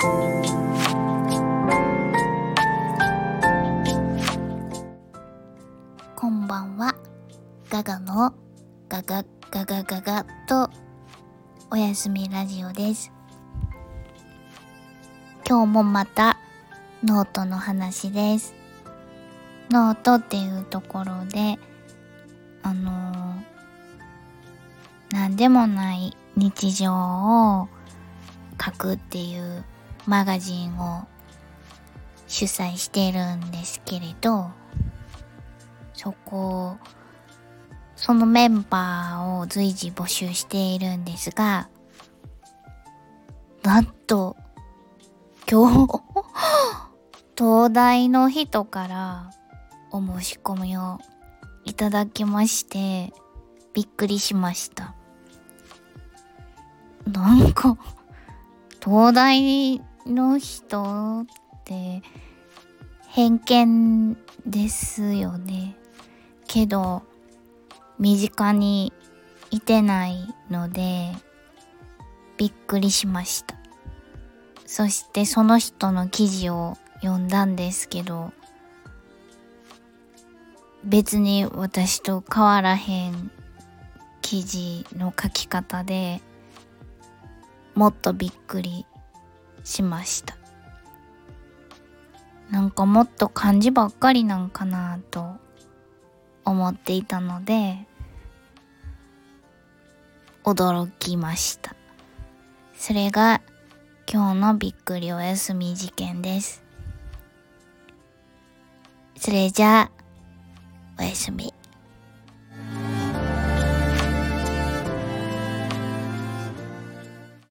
こんばんは。ガガのガガガガガガとおやすみラジオです。今日もまたノートの話です。ノートっていうところで、あのー、なんでもない日常を書くっていうマガジンを主催してるんですけれど、そこ、そのメンバーを随時募集しているんですが、なんと、今日、東大の人からお申し込みをいただきまして、びっくりしました。なんか、東大の人って偏見ですよね。けど、身近にいてないので、びっくりしました。そしてその人の記事を読んだんですけど、別に私と変わらへん記事の書き方でもっとびっくりしました。なんかもっと漢字ばっかりなんかなと思っていたので驚きました。それが今日のびっくりお休み事件です。それじゃあ、おやすみ。